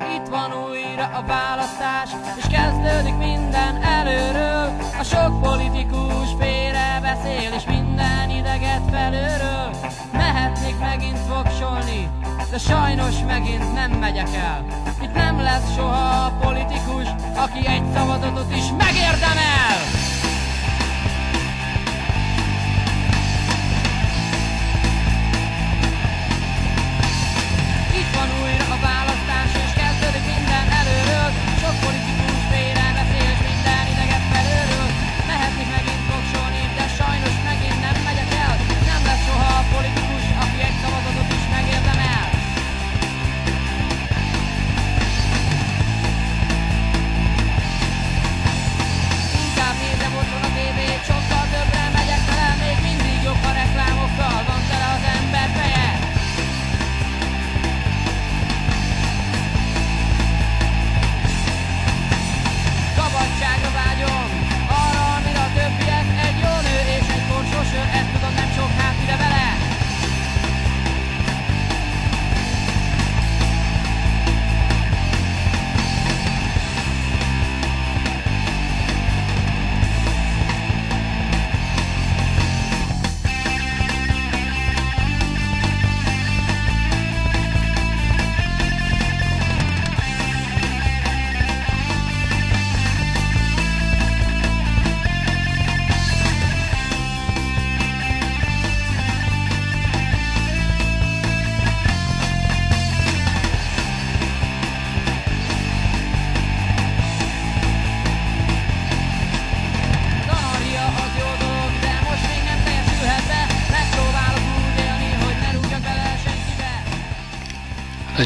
Itt van újra a választás, és kezdődik minden előről. A sok politikus félre beszél, és minden ideget felőről. Mehetnék megint voksolni, de sajnos megint nem megyek el. Itt nem lesz soha politikus, aki egy szavazatot is megérdemel.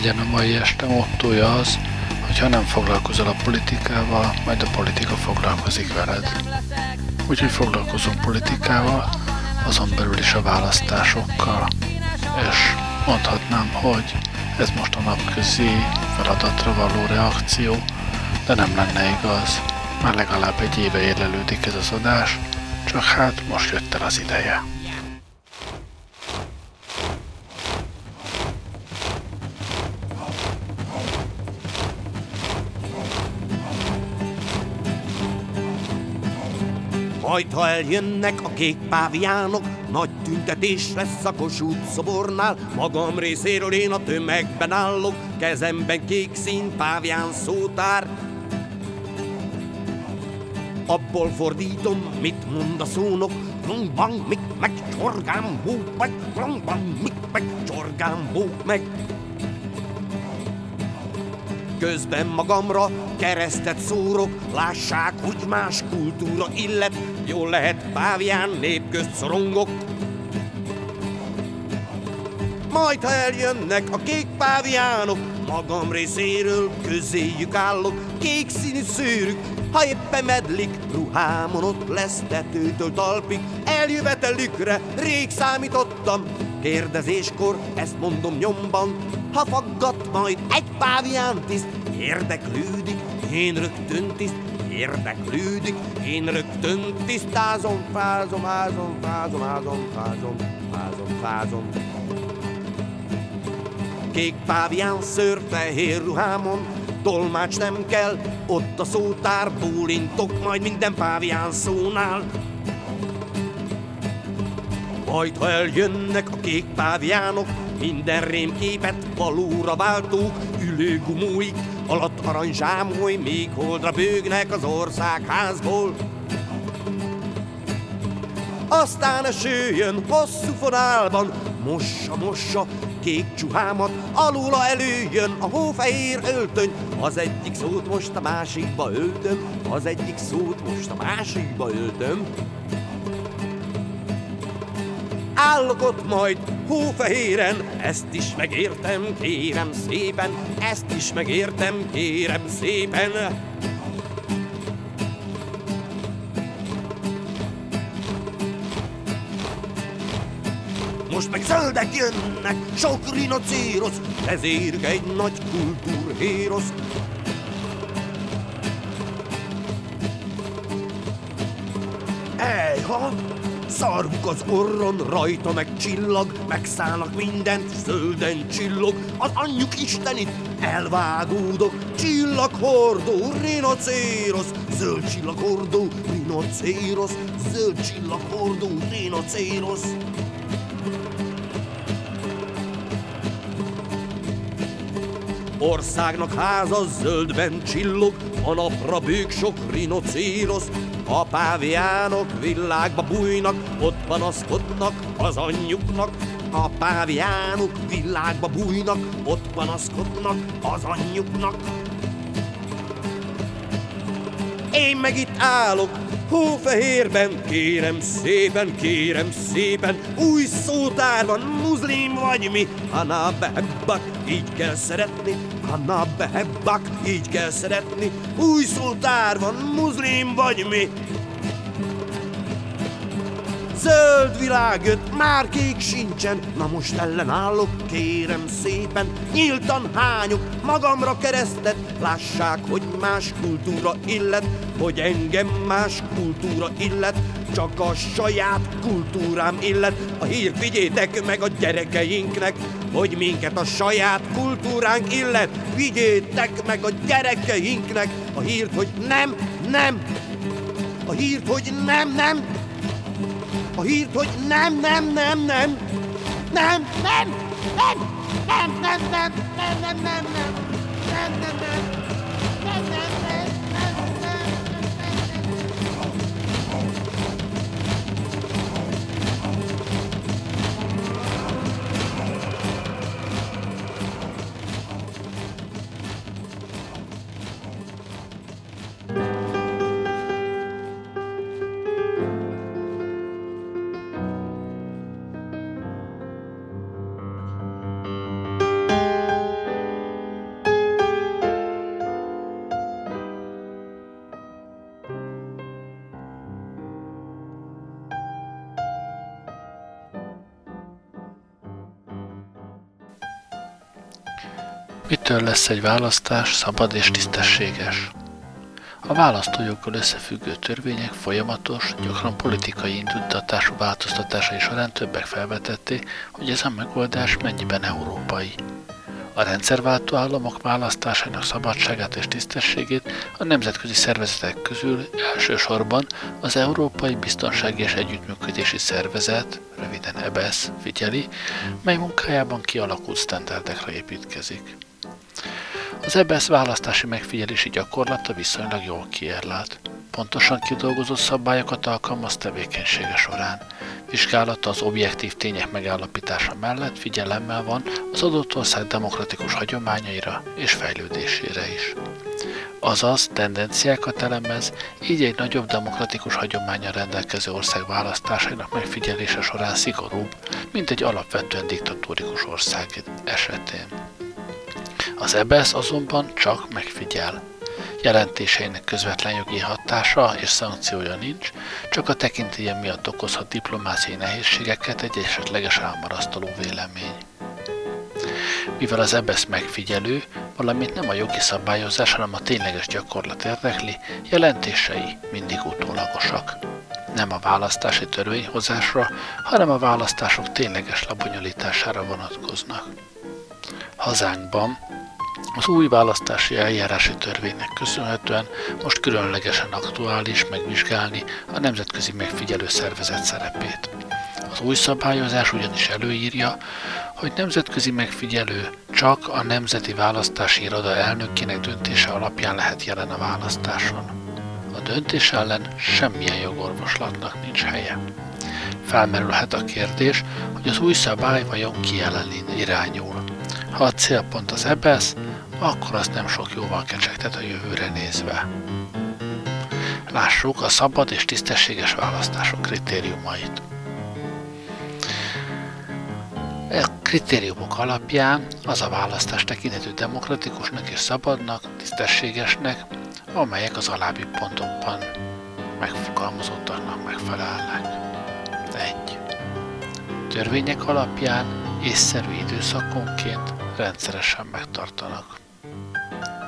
Legyen a mai este mottoja az, hogy ha nem foglalkozol a politikával, majd a politika foglalkozik veled. Úgyhogy foglalkozunk politikával, azon belül is a választásokkal. És mondhatnám, hogy ez most a napközi feladatra való reakció, de nem lenne igaz. Már legalább egy éve érlelődik ez az adás, csak hát most jött el az ideje. Majd, ha eljönnek a kék páviánok, nagy tüntetés lesz a Kossuth szobornál. Magam részéről én a tömegben állok, kezemben kék szín pávián szótár. Abból fordítom, mit mond a szónok, Bang, mik, meg, csorgám, bók, meg, bang, mik, meg, csorgám, bók, meg. Közben magamra keresztet szórok, lássák, hogy más kultúra illet, jól lehet pávián nép közt szorongok. Majd, ha eljönnek a kék páviánok, magam részéről közéjük állok, kék színű szőrük, ha éppen medlik, ruhámon ott lesz tetőtől talpig, eljövetelükre rég számítottam, kérdezéskor ezt mondom nyomban, ha faggat majd egy pávián tiszt, érdeklődik, én rögtön tiszt, érdeklődik, én rögtön tisztázom, fázom, ázom, fázom, ázom, fázom, fázom, fázom. Kék pávián szőr fehér ruhámon, tolmács nem kell, ott a szótár bólintok majd minden pávián szónál. Majd ha eljönnek a kék páviánok, minden rémképet valóra váltó, ülő alatt aranyzsámoly, még holdra bőgnek az országházból. Aztán esőjön hosszú fonálban, mossa, mossa, kék csuhámat, alula előjön a hófehér öltöny, az egyik szót most a másikba öltöm, az egyik szót most a másikba öltöm. Állok ott majd hófehéren, ezt is megértem, kérem szépen, ezt is megértem, kérem szépen. Most meg zöldek jönnek, sok rinocérosz, ezért egy nagy kultúrhérosz. Ejha! Szarvuk az orron, rajta meg csillag, megszállnak mindent, zölden csillog, az anyjuk istenit, elvágódok, csillaghordó, rinocérosz, zöld csillaghordó, rinocérosz, zöld csillaghordó, rinocérosz. Országnak háza zöldben csillog, a napra bők sok rinocérosz, a páviánok világba bújnak, ott panaszkodnak az anyjuknak, a páviánok világba bújnak, ott panaszkodnak az anyjuknak. Én meg itt állok, hófehérben, kérem szépen, kérem szépen, új szótár van, muzlim vagy mi, Hanna behebbak, így kell szeretni, Hanna behebbak, így kell szeretni, új szótár van, muzlim vagy mi, Zöld világ jött, már kék sincsen, na most ellenállok, kérem szépen, nyíltan hányok magamra keresztet, lássák, hogy más kultúra illet, hogy engem más kultúra illet, csak a saját kultúrám illet. A hírt vigyétek meg a gyerekeinknek, hogy minket a saját kultúránk illet. Vigyétek meg a gyerekeinknek a hírt, hogy nem, nem, a hírt, hogy nem, nem, a hírt, hogy nem, nem, nem, nem, nem, nem, nem, nem, nem, nem, nem, nem, nem, nem, nem, nem, nem, Mitől lesz egy választás szabad és tisztességes? A választójoggal összefüggő törvények folyamatos, gyakran politikai indítatású változtatásai során többek felvetették, hogy ez a megoldás mennyiben európai. A rendszerváltó államok választásának szabadságát és tisztességét a nemzetközi szervezetek közül elsősorban az Európai Biztonsági és Együttműködési Szervezet, röviden EBS figyeli, mely munkájában kialakult sztenderdekre építkezik. Az EBS választási megfigyelési gyakorlata viszonylag jól kiérlelt. Pontosan kidolgozott szabályokat alkalmaz tevékenysége során. Vizsgálata az objektív tények megállapítása mellett figyelemmel van az adott ország demokratikus hagyományaira és fejlődésére is. Azaz tendenciákat elemez, így egy nagyobb demokratikus hagyománya rendelkező ország választásainak megfigyelése során szigorúbb, mint egy alapvetően diktatórikus ország esetén. Az EBS azonban csak megfigyel. Jelentéseinek közvetlen jogi hatása és szankciója nincs, csak a tekintélye miatt okozhat diplomáciai nehézségeket egy esetleges elmarasztaló vélemény. Mivel az EBS megfigyelő, valamint nem a jogi szabályozás, hanem a tényleges gyakorlat érdekli, jelentései mindig utólagosak. Nem a választási törvényhozásra, hanem a választások tényleges lebonyolítására vonatkoznak. Hazánkban az új választási eljárási törvénynek köszönhetően most különlegesen aktuális megvizsgálni a nemzetközi megfigyelő szervezet szerepét. Az új szabályozás ugyanis előírja, hogy nemzetközi megfigyelő csak a Nemzeti Választási Iroda elnökének döntése alapján lehet jelen a választáson. A döntés ellen semmilyen jogorvoslatnak nincs helye. Felmerülhet a kérdés, hogy az új szabály vajon ki ellen irányul. Ha a célpont az EBSZ, akkor az nem sok jóval kecsegtet a jövőre nézve. Lássuk a szabad és tisztességes választások kritériumait. A kritériumok alapján az a választás tekinthető demokratikusnak és szabadnak, tisztességesnek, amelyek az alábbi pontokban megfogalmazottaknak megfelelnek. 1. Törvények alapján észszerű időszakonként rendszeresen megtartanak.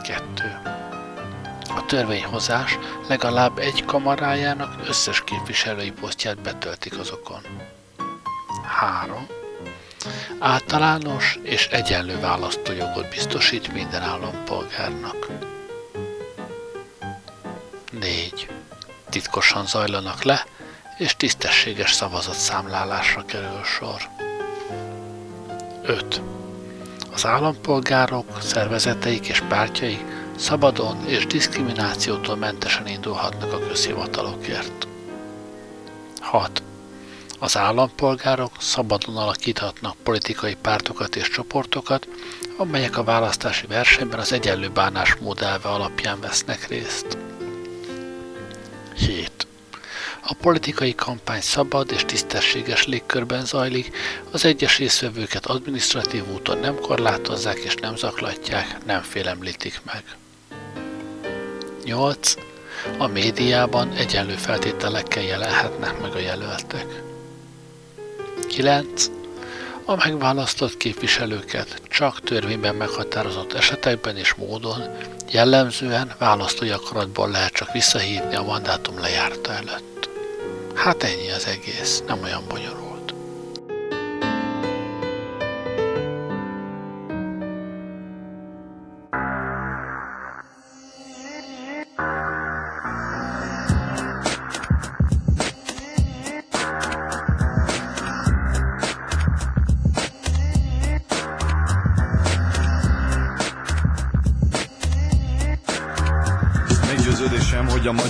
2. A törvényhozás legalább egy kamarájának összes képviselői posztját betöltik azokon. 3. Általános és egyenlő választójogot biztosít minden állampolgárnak. 4. Titkosan zajlanak le, és tisztességes szavazatszámlálásra kerül sor. 5. Az állampolgárok, szervezeteik és pártjaik szabadon és diszkriminációtól mentesen indulhatnak a közhivatalokért. 6. Az állampolgárok szabadon alakíthatnak politikai pártokat és csoportokat, amelyek a választási versenyben az egyenlő bánásmód elve alapján vesznek részt. 7. A politikai kampány szabad és tisztességes légkörben zajlik, az egyes részvevőket adminisztratív úton nem korlátozzák és nem zaklatják, nem félemlítik meg. 8. A médiában egyenlő feltételekkel jelenhetnek meg a jelöltek. 9. A megválasztott képviselőket csak törvényben meghatározott esetekben és módon, jellemzően választói akaratból lehet csak visszahívni a mandátum lejárta előtt. Hát ennyi az egész, nem olyan bonyolult.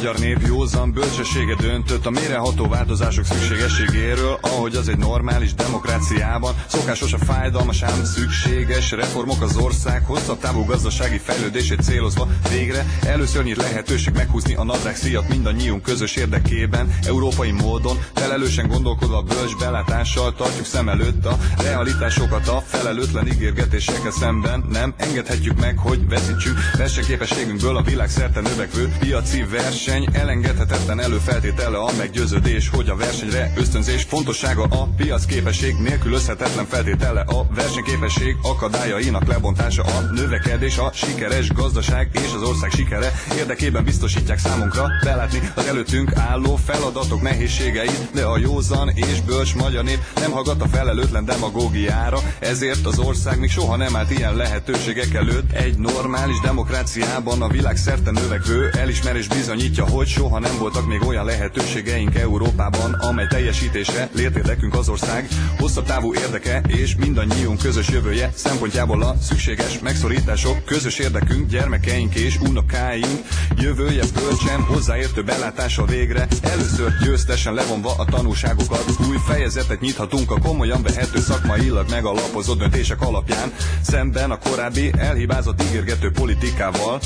Magyar nép józan bölcsessége döntött a méreható változások szükségességéről, ahogy az egy normális demokráciában szokásos a fájdalmas ám szükséges reformok az ország hosszabb távú gazdasági fejlődését célozva. Végre először nyit lehetőség meghúzni a nadrág szíjat mindannyiunk közös érdekében, európai módon, felelősen gondolkodva bölcs belátással tartjuk szem előtt a realitásokat a felelőtlen ígérgetésekkel szemben. Nem engedhetjük meg, hogy veszítsük versenyképességünkből a világ szerte növekvő piaci ver verseny elengedhetetlen előfeltétele a meggyőződés, hogy a versenyre ösztönzés fontossága a piac képesség nélkülözhetetlen feltétele a versenyképesség akadályainak lebontása a növekedés, a sikeres gazdaság és az ország sikere érdekében biztosítják számunkra belátni az előttünk álló feladatok nehézségeit, de a józan és bölcs magyar nép nem hallgat a felelőtlen demagógiára, ezért az ország még soha nem állt ilyen lehetőségek előtt. Egy normális demokráciában a világ szerte növekvő elismerés bizony hogy soha nem voltak még olyan lehetőségeink Európában, amely teljesítésre létérdekünk az ország, hosszabb távú érdeke és mindannyiunk közös jövője szempontjából a szükséges megszorítások, közös érdekünk, gyermekeink és unokáink jövője bölcsen, hozzáértő belátása végre, először győztesen levonva a tanúságokat, új fejezetet nyithatunk a komolyan vehető szakmailag megalapozott döntések alapján, szemben a korábbi elhibázott ígérgető politikával,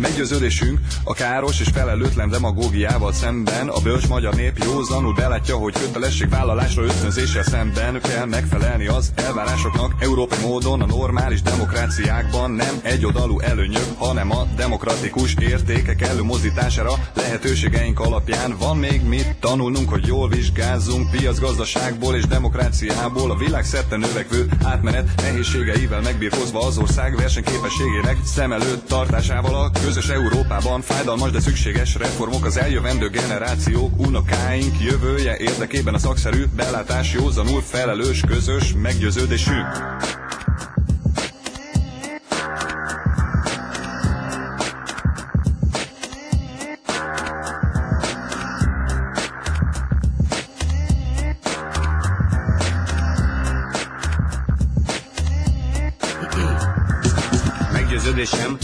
Meggyőződésünk a káros és felelőtlen demagógiával szemben a bölcs magyar nép józanul belátja, hogy kötelességvállalásra ösztönzéssel szemben kell megfelelni az elvárásoknak. Európai módon a normális demokráciákban nem egyodalú előnyök, hanem a demokratikus értékek előmozdítására lehetőségeink alapján van még mit tanulnunk, hogy jól vizsgázzunk piacgazdaságból és demokráciából a világszerte növekvő átmenet nehézségeivel megbírkozva az ország versenyképességének szem előtt tartásával a közös Európában fájdalmas, de szükséges reformok az eljövendő generációk, unokáink jövője érdekében a szakszerű belátás józanul felelős közös meggyőződésünk.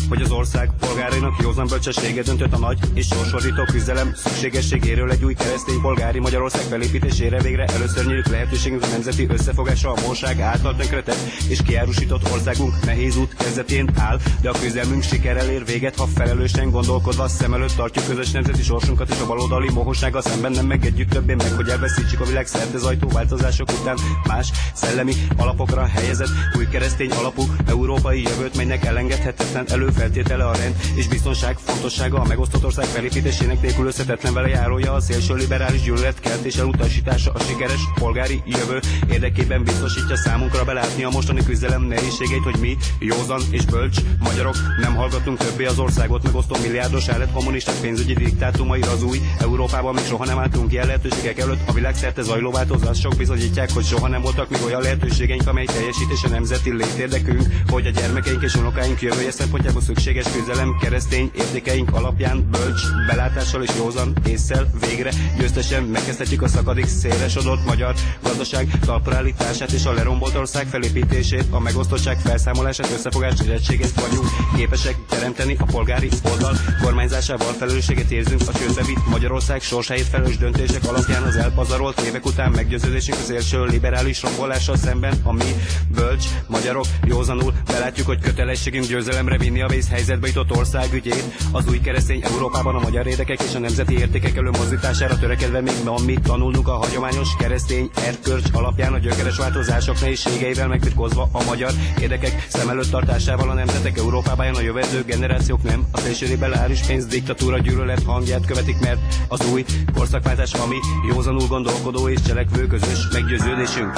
Hogy az ország polgárainak józan bölcsessége döntött a nagy és sorsfordító küzdelem szükségességéről egy új keresztény polgári Magyarország felépítésére végre először nyílik lehetőségünk a nemzeti összefogásra a morság által tönkretett és kiárusított országunk nehéz út kezdetén áll, de a küzdelmünk sikerrel ér véget, ha felelősen gondolkodva szem előtt tartjuk közös nemzeti sorsunkat és a baloldali mohossággal szemben nem megedjük többé meg, hogy elveszítsük a világ szerte zajtó változások után más szellemi alapokra helyezett új keresztény alapú európai jövőt, melynek elengedhetetlen elő előfeltétele a rend és biztonság fontossága a megosztott ország felépítésének nélkül összetetlen vele járója a szélső liberális és elutasítása a sikeres polgári jövő érdekében biztosítja számunkra belátni a mostani küzdelem nehézségeit, hogy mi, józan és bölcs magyarok nem hallgatunk többé az országot megosztó milliárdos állat kommunisták pénzügyi diktátumaira az új Európában még soha nem álltunk ilyen lehetőségek előtt. A világszerte zajló változások bizonyítják, hogy soha nem voltak még olyan lehetőségeink, amely teljesítése nemzeti létérdekünk, hogy a gyermekeink és unokáink jövője szempontjából szükséges küzdelem keresztény értékeink alapján bölcs, belátással és józan észsel végre győztesen megkezdhetjük a szakadék szélesodott magyar gazdaság talpraállítását és a lerombolt ország felépítését, a megosztottság felszámolását, összefogást és egységet vagyunk képesek teremteni a polgári oldal kormányzásával felelősséget érzünk a csődbe vitt Magyarország sorsáért felelős döntések alapján az elpazarolt évek után meggyőződésünk az első liberális rombolással szemben, a mi bölcs magyarok józanul belátjuk, hogy kötelességünk győzelemre vinni a vészhelyzetbe jutott ország ügyét, az új keresztény Európában a magyar érdekek és a nemzeti értékek előmozdítására törekedve még van mit tanulnunk a hagyományos keresztény erkölcs alapján a gyökeres változások nehézségeivel megbirkozva a magyar érdekek szem előtt tartásával a nemzetek Európában a jövendő generációk nem a szélső liberális pénzdiktatúra gyűlölet hangját követik, mert az új korszakváltás, ami józanul gondolkodó és cselekvő közös meggyőződésünk.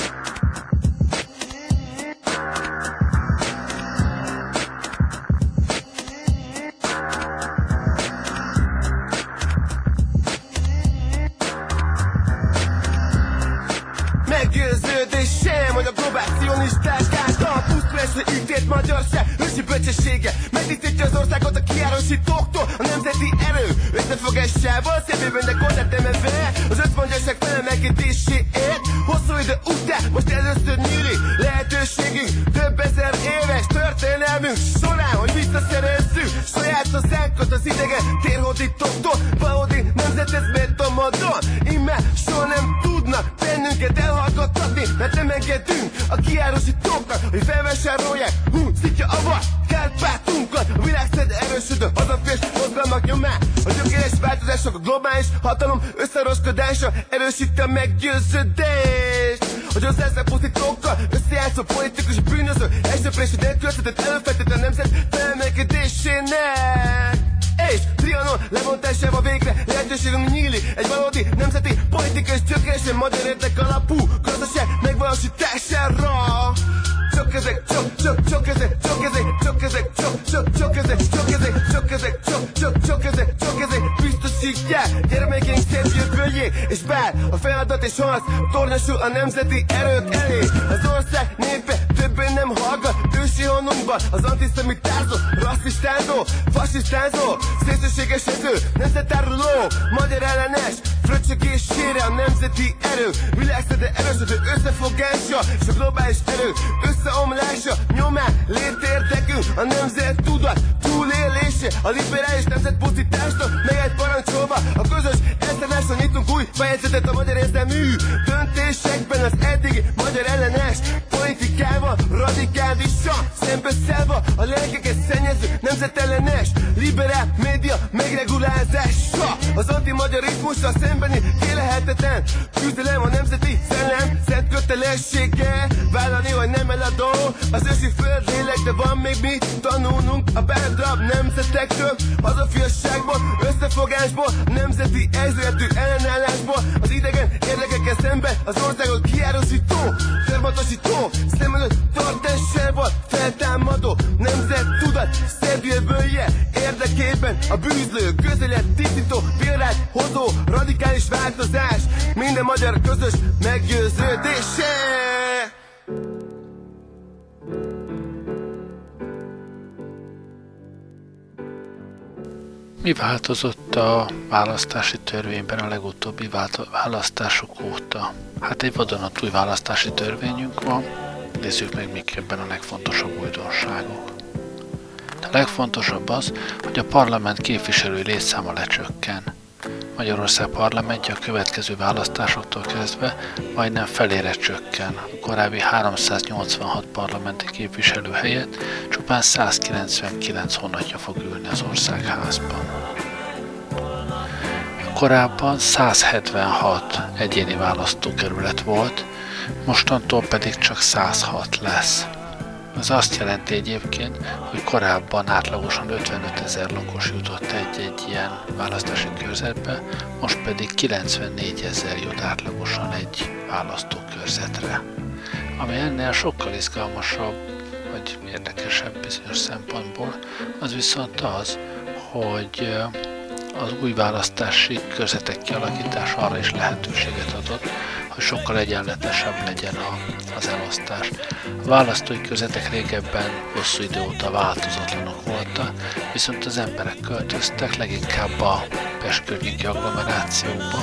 Bölcsessége Megtisztítja az országot a kiárosítóktól A nemzeti erő. Összefogásával Szépében, de korlát emelve Az összmondjaság felemegítéséért Hosszú idő után most először nyíli Lehetőségünk. Több ezer éves történelmünk során Hogy visszaszerezzük saját hazánkat az idegen térhódítóktól Valódi nemzethez méltómodon Immár soha nem tudnak bennünket elhallgattatni Mert nem engedünk a kiárosítóknak Hogy felvásárolják, változások, a globális hatalom összeroskodása Erősíti a meggyőződést Hogy az ezzel pusztítókkal összejátszó politikus bűnöző Elsőprésű nélkülöztetett előfeltett a nemzet felmelkedésének és Trianon levontásával végre lehetőségünk nyílik. Egy valódi nemzeti politikai csökkensen magyar érdek alapú gazdaság megvalósítására Csak ezek, csak, csak, csak ezek, csak ezek, csak ezek, csak, csak, csak ezek, csak ezek, csak ezek, csak, csak, csak ezek, csak ezek biztosítják gyermekeink szép jövőjét És bár a feladat és harc tornyosul a nemzeti erők elé Az ország nem hallgat ősi honunkban Az antiszemitázó, rasszistázó, fasisztázó Szélsőségesedő, nemzetáruló, magyar ellenes Fröccsögésére a nemzeti erő. Világszede erősödő összefogása És a globális erő összeomlása Nyomán létérdekünk a nemzet tudat túlélése A liberális nemzet pusztításnak meg egy parancsolva A közös elszállásra nyitunk új fejezetet a magyar érzelmű Döntésekben az eddigi magyar ellenes Politikával radikálisan Szembeszállva a lelkeket szennyező nemzetellenes Liberál média megregulázása. Az antimagyarizmussal szembeni kélehetetlen Küzdelem a nemzeti szellem Szent kötelessége. Vállalni, hogy nem eladó Az ősi föld de van még mit tanulnunk. A bándrab nemzetektől Hazafiasságból, összefogásból Nemzeti ezredű ellenállásból. Az idegen érdekekkel szemben Az országot kiárosító Termatosító Szem előtt tartásával Feltámadó nemzet tudat Szebb jövője érdekében A bűzlő, közelet, tisztító Példány hozó, radikális változás Minden magyar közös meggyőződése Mi változott a választási törvényben a legutóbbi választások óta? Hát egy vadonatúj választási törvényünk van, nézzük meg, mik ebben a legfontosabb újdonságok. A legfontosabb az, hogy a parlament képviselői létszáma lecsökken. Magyarország parlamentje a következő választásoktól kezdve majdnem felére csökken. A korábbi 386 parlamenti képviselő helyett csupán 199 honatja fog ülni az országházban. Korábban 176 egyéni választókerület volt, mostantól pedig csak 106 lesz. Ez azt jelenti egyébként, hogy korábban átlagosan 55 ezer lakos jutott egy-egy ilyen választási körzetbe, most pedig 94 ezer jut átlagosan egy választókörzetre. Ami ennél sokkal izgalmasabb, vagy érdekesebb bizonyos szempontból, az viszont az, hogy az új választási körzetek kialakítása arra is lehetőséget adott, sokkal egyenletesebb legyen a, az elosztás. A választói körzetek régebben hosszú idő óta változatlanok voltak, viszont az emberek költöztek leginkább a Pest környéki agglomerációba,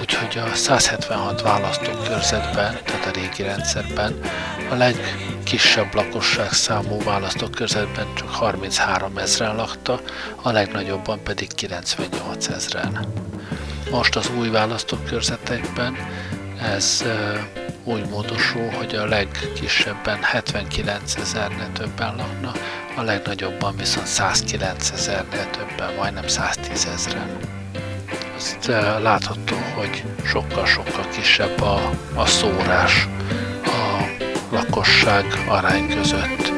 úgyhogy a 176 választókörzetben, tehát a régi rendszerben a legkisebb lakosság számú választókörzetben csak 33 ezeren lakta, a legnagyobban pedig 98 ezeren. Most az új választókörzetekben ez úgy módosul, hogy a legkisebben 79 ezernél többen lakna, a legnagyobban viszont 109 ezernél többen, majdnem 110 ezeren. Azt látható, hogy sokkal-sokkal kisebb a, a szórás a lakosság arány között,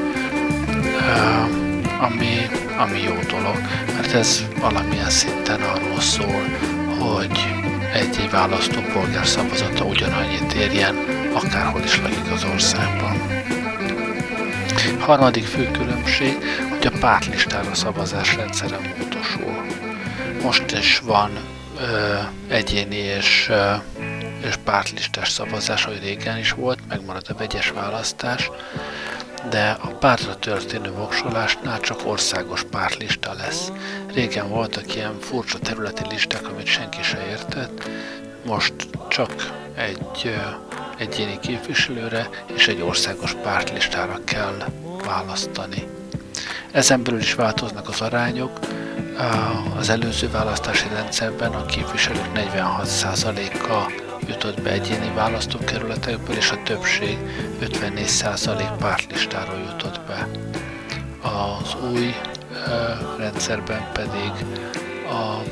ami, ami jó dolog, mert ez valamilyen szinten arról szól, hogy egy-egy választópolgár szavazata ugyanannyit érjen, akárhol is lakik az országban. Harmadik fő különbség, hogy a pártlistára szavazás rendszere módosul. Most is van ö, egyéni és, ö, és pártlistás szavazás, ahogy régen is volt, megmarad a vegyes választás, de a pártra történő voksolásnál csak országos pártlista lesz. Régen voltak ilyen furcsa területi listák, amit senki se értett, most csak egy egyéni képviselőre és egy országos pártlistára kell választani. Ezen belül is változnak az arányok. Az előző választási rendszerben a képviselők 46%-a jutott be egyéni választókerületekből, és a többség 54% pártlistáról jutott be. Az új rendszerben pedig a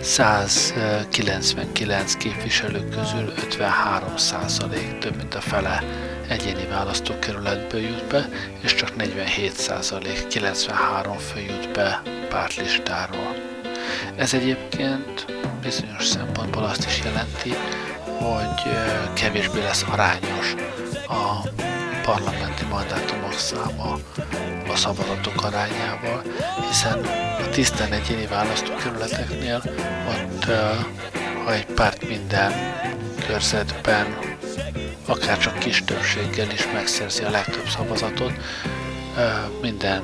199 képviselő közül 53 százalék, több mint a fele egyéni választókerületből jut be, és csak 47 százalék, 93 fő jut be pártlistáról. Ez egyébként bizonyos szempontból azt is jelenti, hogy kevésbé lesz arányos a parlamenti mandátumok száma a szavazatok arányával, hiszen a tisztán egyéni választókerületeknél ott, ha egy párt minden körzetben akár csak kis többséggel is megszerzi a legtöbb szavazatot, minden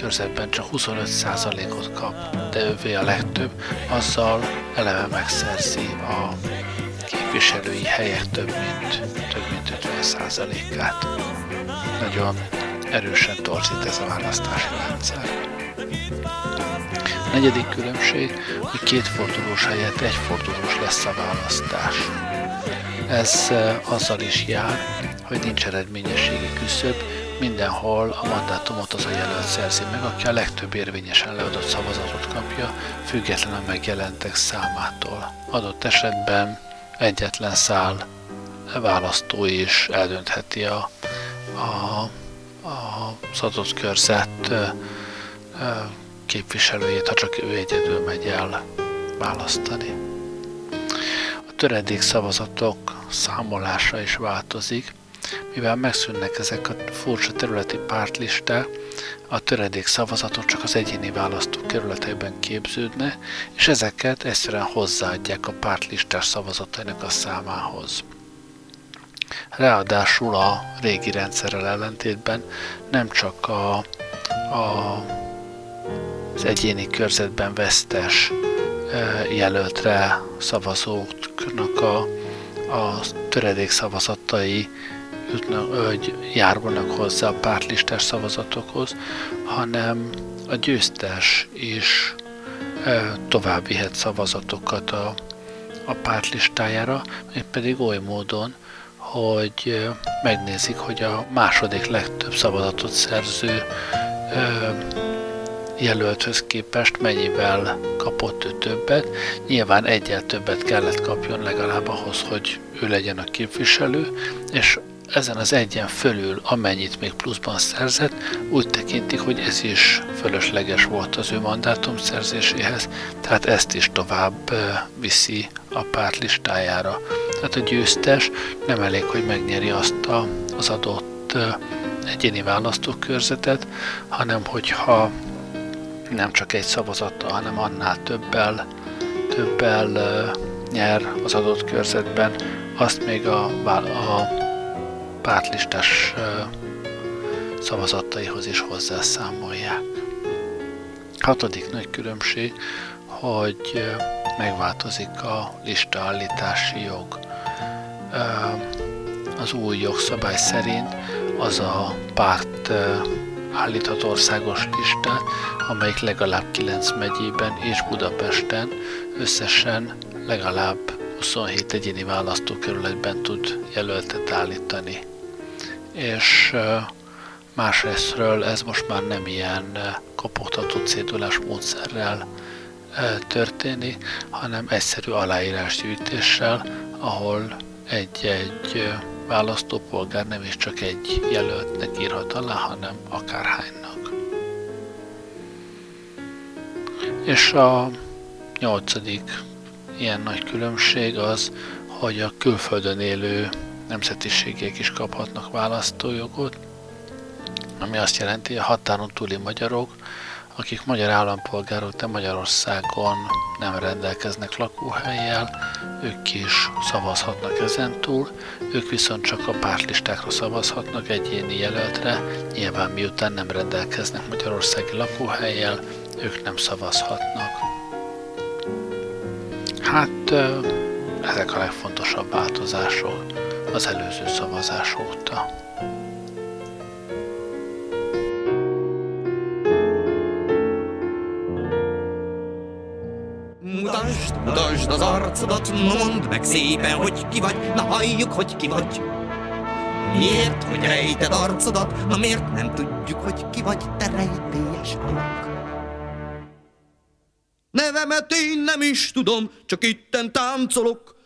körzetben csak 25%-ot kap, de ővé a legtöbb, azzal eleve megszerzi a képviselői helyek több mint, több mint 50%-át. Nagyon erősen torzít ez a választási rendszer. A negyedik különbség, hogy két fordulós helyett egy fordulós lesz a választás. Ez eh, azzal is jár, hogy nincs eredményességi küszöb, mindenhol a mandátumot az a jelölt szerzi meg, aki a legtöbb érvényesen leadott szavazatot kapja, független a megjelentek számától. Adott esetben egyetlen szál választó is eldöntheti a, a, a az körzet képviselőjét, ha csak ő egyedül megy el választani. A töredék szavazatok számolása is változik, mivel megszűnnek ezek a furcsa területi pártlisták, a töredék szavazatok csak az egyéni választókerületekben képződne, és ezeket egyszerűen hozzáadják a pártlistás szavazatainak a számához. Ráadásul a régi rendszerrel ellentétben nem csak a, a, az egyéni körzetben vesztes jelöltre szavazóknak a, a töredék szavazatai jutnak, hogy járulnak hozzá a pártlistás szavazatokhoz, hanem a győztes is tovább vihet szavazatokat a, a pártlistájára, pedig oly módon, hogy megnézik, hogy a második legtöbb szavazatot szerző jelölthöz képest mennyivel kapott ő többet. Nyilván egyel többet kellett kapjon legalább ahhoz, hogy ő legyen a képviselő, és ezen az egyen fölül, amennyit még pluszban szerzett, úgy tekintik, hogy ez is fölösleges volt az ő mandátum szerzéséhez, tehát ezt is tovább viszi a párt listájára. Tehát a győztes nem elég, hogy megnyeri azt a, az adott egyéni választókörzetet, hanem hogyha nem csak egy szavazattal, hanem annál többel, többel nyer az adott körzetben, azt még a, a pártlistás szavazataihoz is hozzászámolják. Hatodik nagy különbség, hogy megváltozik a listaállítási jog. Az új jogszabály szerint az a párt állíthat országos listát, amelyik legalább 9 megyében és Budapesten összesen legalább 27 egyéni választókerületben tud jelöltet állítani. És másrésztről ez most már nem ilyen kopogtató cédulás módszerrel történik, hanem egyszerű aláírásgyűjtéssel, ahol egy-egy választópolgár nem is csak egy jelöltnek írhat alá, hanem akárhánynak. És a nyolcadik ilyen nagy különbség az, hogy a külföldön élő nemzetiségek is kaphatnak választójogot, ami azt jelenti, hogy a határon túli magyarok akik magyar állampolgárok, de Magyarországon nem rendelkeznek lakóhelyjel, ők is szavazhatnak ezentúl, ők viszont csak a pártlistákra szavazhatnak egyéni jelöltre, nyilván miután nem rendelkeznek magyarországi lakóhelyjel, ők nem szavazhatnak. Hát ezek a legfontosabb változások az előző szavazás óta. mutasd az arcodat, mondd meg szépen, hogy ki vagy, na halljuk, hogy ki vagy. Miért, hogy rejted arcodat, na miért nem tudjuk, hogy ki vagy, te rejtélyes alak? Nevemet én nem is tudom, csak itten táncolok.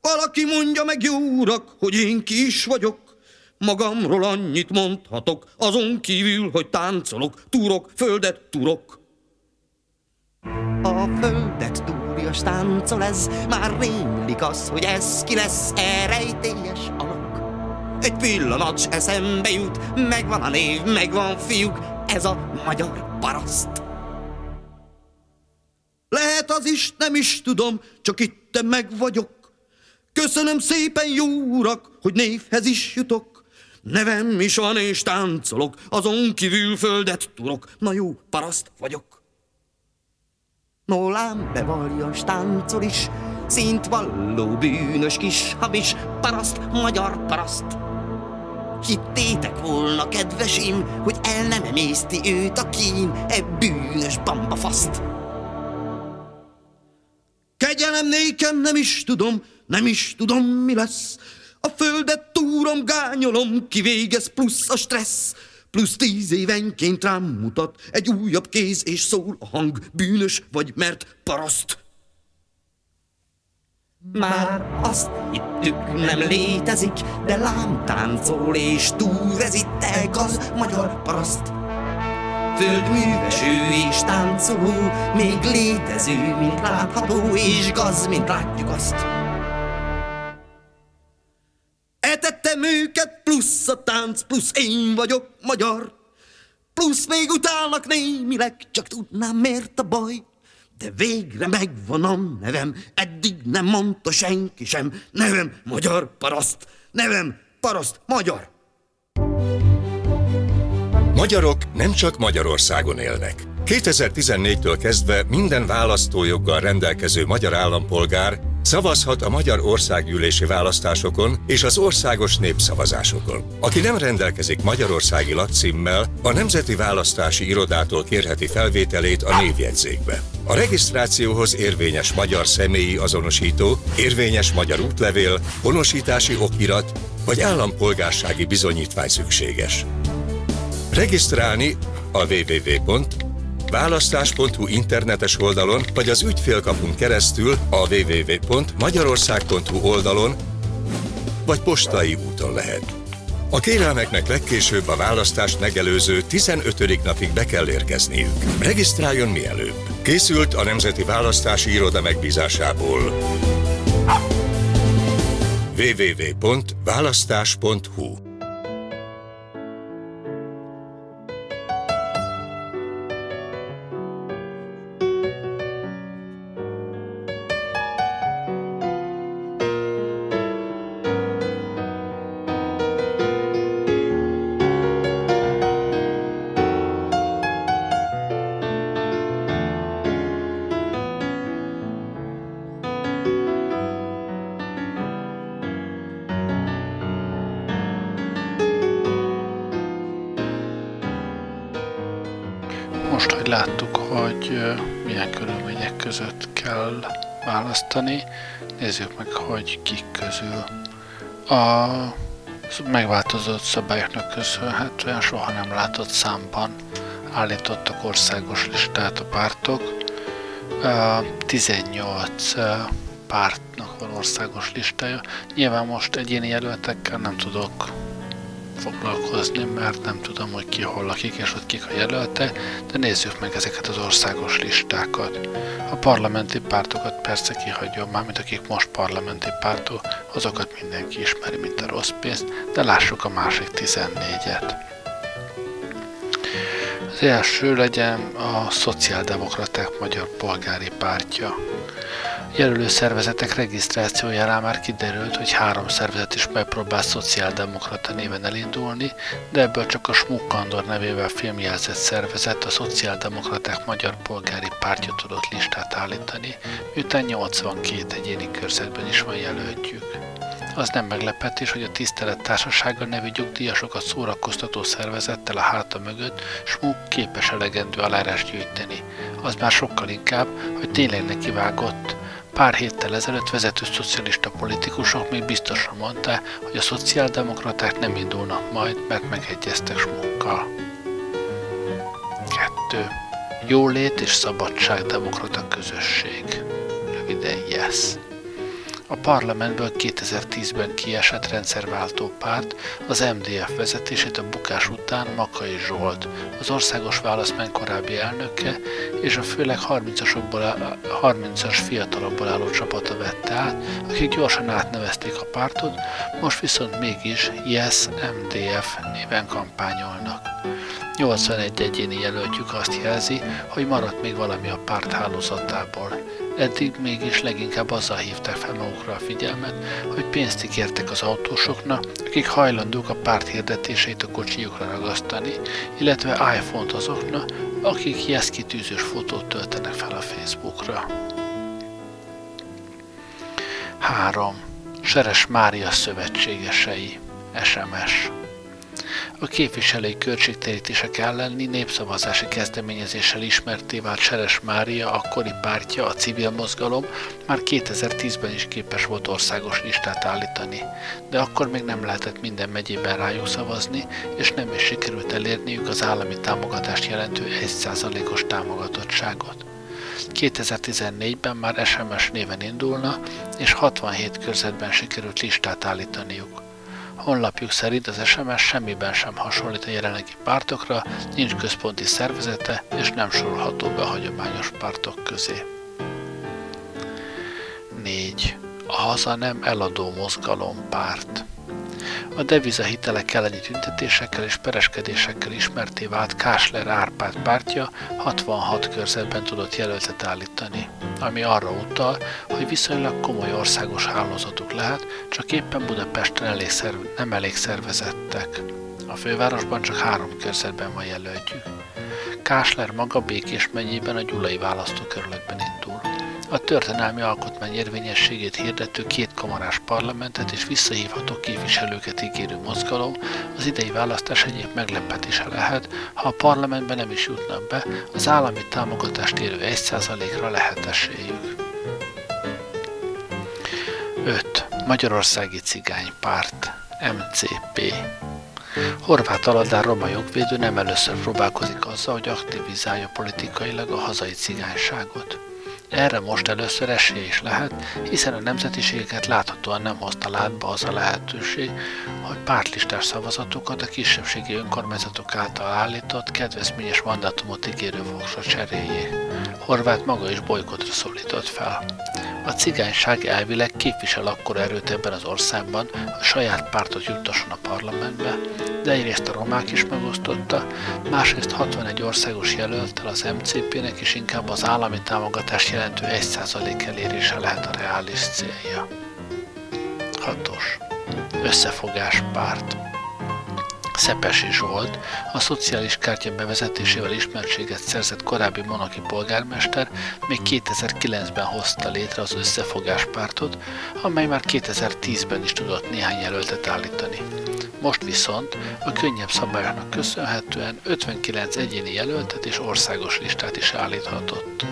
Valaki mondja meg, jó urak, hogy én ki is vagyok. Magamról annyit mondhatok, azon kívül, hogy táncolok, túrok, földet turok. A földet túrok fúrias táncol ez, már rémlik az, hogy ez ki lesz e rejtélyes alak. Egy pillanat eszembe jut, megvan a név, megvan fiúk, ez a magyar paraszt. Lehet az is, nem is tudom, csak itt meg vagyok. Köszönöm szépen, jó urak, hogy névhez is jutok. Nevem is van és táncolok, azon kívül földet turok. Na jó, paraszt vagyok. Nolám bevaljas táncol is, szint valló bűnös kis habis, paraszt, magyar paraszt. Hittétek volna, kedvesim, hogy el nem emészti őt a kín, e bűnös bambafaszt. Kegyelem nékem nem is tudom, nem is tudom mi lesz. A földet túrom gányolom, kivégez plusz a stressz. Plusz tíz évenként rám mutat egy újabb kéz, és szól a hang, bűnös vagy mert paraszt. Már azt hittük nem létezik, de lám táncol és túl ez itt elgaz magyar paraszt. Földműveső és táncoló, még létező, mint látható, és gaz, mint látjuk azt. Etettem őket, plusz a tánc, plusz én vagyok magyar. Plusz még utálnak némileg, csak tudnám miért a baj. De végre megvan a nevem, eddig nem mondta senki sem. Nevem magyar paraszt, nevem paraszt magyar. Magyarok nem csak Magyarországon élnek. 2014-től kezdve minden választójoggal rendelkező magyar állampolgár szavazhat a Magyar Országgyűlési választásokon és az országos népszavazásokon. Aki nem rendelkezik magyarországi lakcímmel, a Nemzeti Választási Irodától kérheti felvételét a névjegyzékbe. A regisztrációhoz érvényes magyar személyi azonosító, érvényes magyar útlevél, honosítási okirat vagy állampolgársági bizonyítvány szükséges. Regisztrálni a www választás.hu internetes oldalon vagy az ügyfélkapunk keresztül a www.magyarország.hu oldalon vagy postai úton lehet. A kérelmeknek legkésőbb a választást megelőző 15. napig be kell érkezniük. Regisztráljon mielőbb. Készült a Nemzeti Választási Iroda megbízásából. www.választás.hu választani. Nézzük meg, hogy kik közül. A megváltozott szabályoknak köszönhetően soha nem látott számban állítottak országos listát a pártok. 18 pártnak van országos listája. Nyilván most egyéni jelöltekkel nem tudok foglalkozni, mert nem tudom, hogy ki hol lakik és hogy kik a jelölte, de nézzük meg ezeket az országos listákat. A parlamenti pártokat persze kihagyom, mármint akik most parlamenti pártok, azokat mindenki ismeri, mint a rossz pénzt, de lássuk a másik 14-et. Az első legyen a Szociáldemokraták Magyar Polgári Pártja jelölő szervezetek regisztrációjára már kiderült, hogy három szervezet is megpróbál szociáldemokrata néven elindulni, de ebből csak a Smukkandor nevével filmjelzett szervezet a Szociáldemokraták Magyar Polgári Pártja tudott listát állítani, miután 82 egyéni körzetben is van jelöltjük. Az nem meglepetés, hogy a Tisztelet Társasága nevű nyugdíjasokat szórakoztató szervezettel a háta mögött Smuk képes elegendő alárást gyűjteni. Az már sokkal inkább, hogy tényleg neki vágott Pár héttel ezelőtt vezető szocialista politikusok még biztosan mondták, hogy a szociáldemokraták nem indulnak majd, mert megegyeztek smukkal. 2. Jólét és szabadság demokrata közösség. Röviden YES. A parlamentből 2010-ben kiesett rendszerváltó párt az MDF vezetését a bukás után Makai Zsolt, az országos választmány korábbi elnöke és a főleg 30-asokból, 30-as fiatalokból álló csapata vette át, akik gyorsan átnevezték a pártot, most viszont mégis Yes MDF néven kampányolnak. 81 egyéni jelöltjük azt jelzi, hogy maradt még valami a párt hálózatából. Eddig mégis leginkább azzal hívták fel magukra a figyelmet, hogy pénzt ígértek az autósoknak, akik hajlandók a párt hirdetéseit a kocsijukra ragasztani, illetve iPhone-t azoknak, akik jeszkitűzős fotót töltenek fel a Facebookra. 3. Seres Mária szövetségesei SMS a képviselői költségtérítések elleni népszavazási kezdeményezéssel ismerté vált Seres Mária, akkori pártja, a civil mozgalom már 2010-ben is képes volt országos listát állítani, de akkor még nem lehetett minden megyében rájuk szavazni, és nem is sikerült elérniük az állami támogatást jelentő 1%-os támogatottságot. 2014-ben már SMS néven indulna, és 67 körzetben sikerült listát állítaniuk. Honlapjuk szerint az SMS semmiben sem hasonlít a jelenlegi pártokra, nincs központi szervezete, és nem sorolható be a hagyományos pártok közé. 4. A haza nem eladó mozgalom párt. A devizahitelek elleni tüntetésekkel és pereskedésekkel ismerté vált Kásler Árpád pártja 66 körzetben tudott jelöltet állítani, ami arra utal, hogy viszonylag komoly országos hálózatuk lehet, csak éppen Budapesten elég szerv, nem elég szervezettek. A fővárosban csak három körzetben van jelöltjük. Kásler maga Békés megyében a Gyulai választókerületben indul a történelmi alkotmány érvényességét hirdető kamarás parlamentet és visszahívható képviselőket ígérő mozgalom az idei választás egyéb meglepetése lehet, ha a parlamentben nem is jutnak be, az állami támogatást érő 1%-ra lehet esélyük. 5. Magyarországi Cigánypárt MCP Horváth Aladár roma jogvédő nem először próbálkozik azzal, hogy aktivizálja politikailag a hazai cigányságot. Erre most először esélye is lehet, hiszen a nemzetiségeket láthatóan nem hozta látba az a lehetőség, hogy pártlistás szavazatokat a kisebbségi önkormányzatok által állított, kedvezményes mandátumot ígérő voksra cseréljék. Horváth maga is bolykotra szólított fel. A cigányság elvileg képvisel akkor erőt ebben az országban, hogy saját pártot juttasson a parlamentbe, de egyrészt a romák is megosztotta, másrészt 61 országos jelöltel az MCP-nek is inkább az állami támogatás jelentő 1% elérése lehet a reális célja. 6. Összefogás párt. Szepesi Zsolt, a szociális kártya bevezetésével ismertséget szerzett korábbi monaki polgármester még 2009-ben hozta létre az összefogáspártot, amely már 2010-ben is tudott néhány jelöltet állítani. Most viszont a könnyebb szabályoknak köszönhetően 59 egyéni jelöltet és országos listát is állíthatott.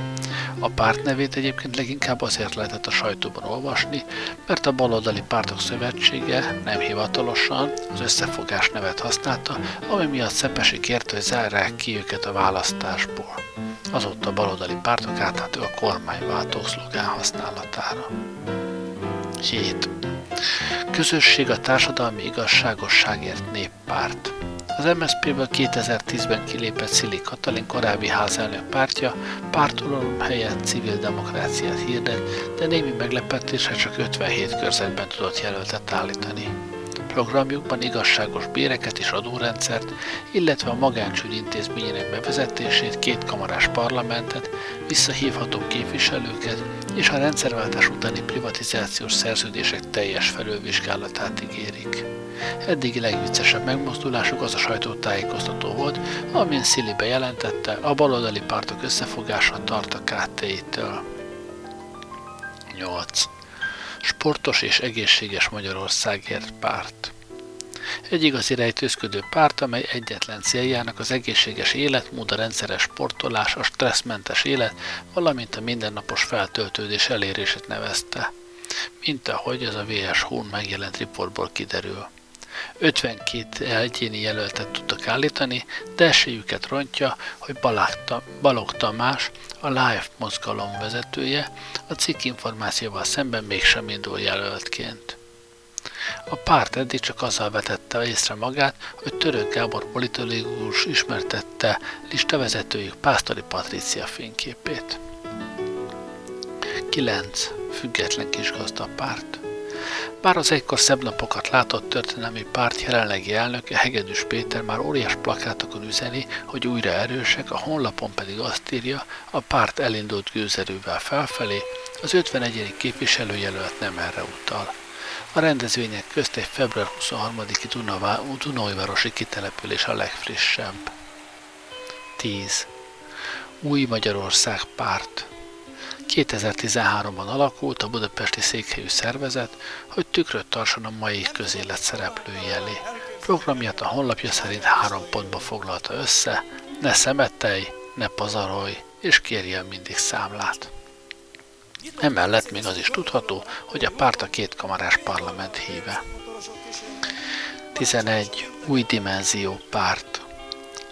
A párt nevét egyébként leginkább azért lehetett a sajtóban olvasni, mert a baloldali pártok szövetsége nem hivatalosan az összefogás nevet használta, ami miatt Szepesi kérte, hogy zárják ki őket a választásból. Azóta a baloldali pártok átálltak a kormányváltó szlogán használatára. 7. Közösség a társadalmi igazságosságért néppárt. Az MSZP-ből 2010-ben kilépett Szili Katalin korábbi házelnök pártja pártolom helyett civil demokráciát hirdet, de némi meglepetésre csak 57 körzetben tudott jelöltet állítani. Programjukban igazságos béreket és adórendszert, illetve a magáncsügy intézményének bevezetését, két kamarás parlamentet, visszahívható képviselőket és a rendszerváltás utáni privatizációs szerződések teljes felülvizsgálatát ígérik. Eddigi legviccesebb megmozdulásuk az a sajtótájékoztató volt, amin Szili bejelentette, a baloldali pártok összefogása tart a KT-től. 8. Sportos és egészséges Magyarországért párt. Egy igazi rejtőzködő párt, amely egyetlen céljának az egészséges életmód, a rendszeres sportolás, a stresszmentes élet, valamint a mindennapos feltöltődés elérését nevezte. Mint ahogy az a VS Hún megjelent riportból kiderül. 52 egyéni jelöltet tudtak állítani, de esélyüket rontja, hogy Balog Tamás, a Live mozgalom vezetője, a cikk információval szemben mégsem indul jelöltként. A párt eddig csak azzal vetette észre magát, hogy Török Gábor politológus ismertette listavezetőjük Pásztori Patricia fényképét. 9. Független kisgazda párt. Bár az egykor szebb napokat látott történelmi párt jelenlegi elnöke Hegedűs Péter már óriás plakátokon üzeni, hogy újra erősek, a honlapon pedig azt írja, a párt elindult gőzerővel felfelé, az 51. képviselőjelölt nem erre utal. A rendezvények közt egy február 23-i Dunajvárosi kitelepülés a legfrissebb. 10. Új Magyarország párt 2013-ban alakult a budapesti székhelyű szervezet, hogy tükröt tartson a mai közélet szereplői elé. Programját a honlapja szerint három pontba foglalta össze, ne szemettelj, ne pazarolj, és kérjél mindig számlát. Emellett még az is tudható, hogy a párt a kétkamarás parlament híve. 11. Új dimenzió párt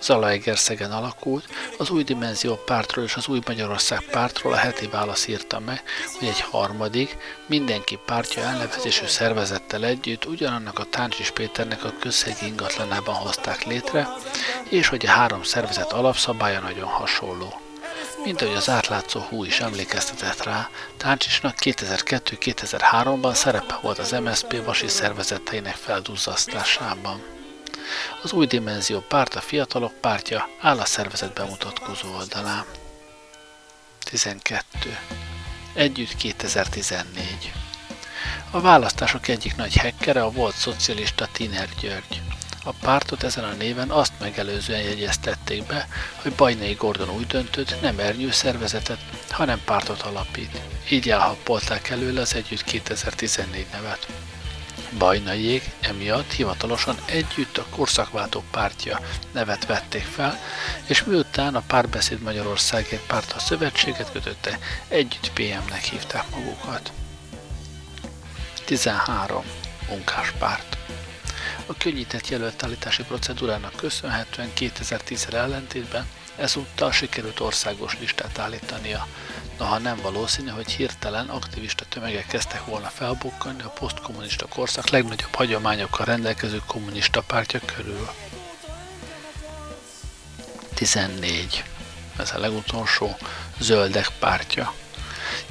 Zalaegerszegen alakult, az új dimenzió pártról és az új Magyarország pártról a heti válasz írta meg, hogy egy harmadik, mindenki pártja elnevezésű szervezettel együtt ugyanannak a Táncsis Péternek a közszegi ingatlanában hozták létre, és hogy a három szervezet alapszabálya nagyon hasonló. Mint ahogy az átlátszó hú is emlékeztetett rá, Táncsisnak 2002-2003-ban szerepe volt az MSZP vasi szervezeteinek felduzzasztásában. Az új dimenzió párt a fiatalok pártja áll a szervezet bemutatkozó oldalán. 12. Együtt 2014. A választások egyik nagy hekkere a volt szocialista Tiner György. A pártot ezen a néven azt megelőzően jegyeztették be, hogy Bajnai Gordon úgy döntött, nem ernyő szervezetet, hanem pártot alapít. Így elhappolták előle az Együtt 2014 nevet. Bajnaiék emiatt hivatalosan együtt a korszakváltó pártja nevet vették fel, és miután a Párbeszéd Magyarországért a szövetséget kötötte, együtt PM-nek hívták magukat. 13. Munkáspárt A könnyített jelöltállítási procedúrának köszönhetően 2010 ellentétben ezúttal sikerült országos listát állítania. Noha nem valószínű, hogy hirtelen aktivista tömegek kezdtek volna felbukkanni a posztkommunista korszak legnagyobb hagyományokkal rendelkező kommunista pártja körül. 14. Ez a legutolsó zöldek pártja.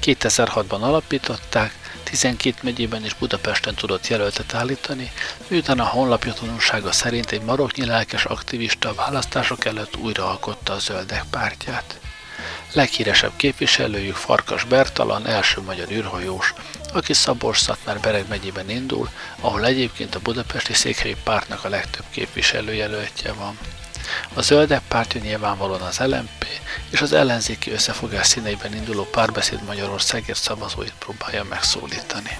2006-ban alapították, 12 megyében és Budapesten tudott jelöltet állítani, miután a honlapja tanulsága szerint egy maroknyi lelkes aktivista a választások előtt újraalkotta a zöldek pártját. Leghíresebb képviselőjük Farkas Bertalan, első magyar űrhajós, aki szabors szatmár bereg megyében indul, ahol egyébként a budapesti székhelyi pártnak a legtöbb képviselőjelöltje van. A zöldek pártja nyilvánvalóan az LMP és az ellenzéki összefogás színeiben induló párbeszéd Magyarországért szavazóit próbálja megszólítani.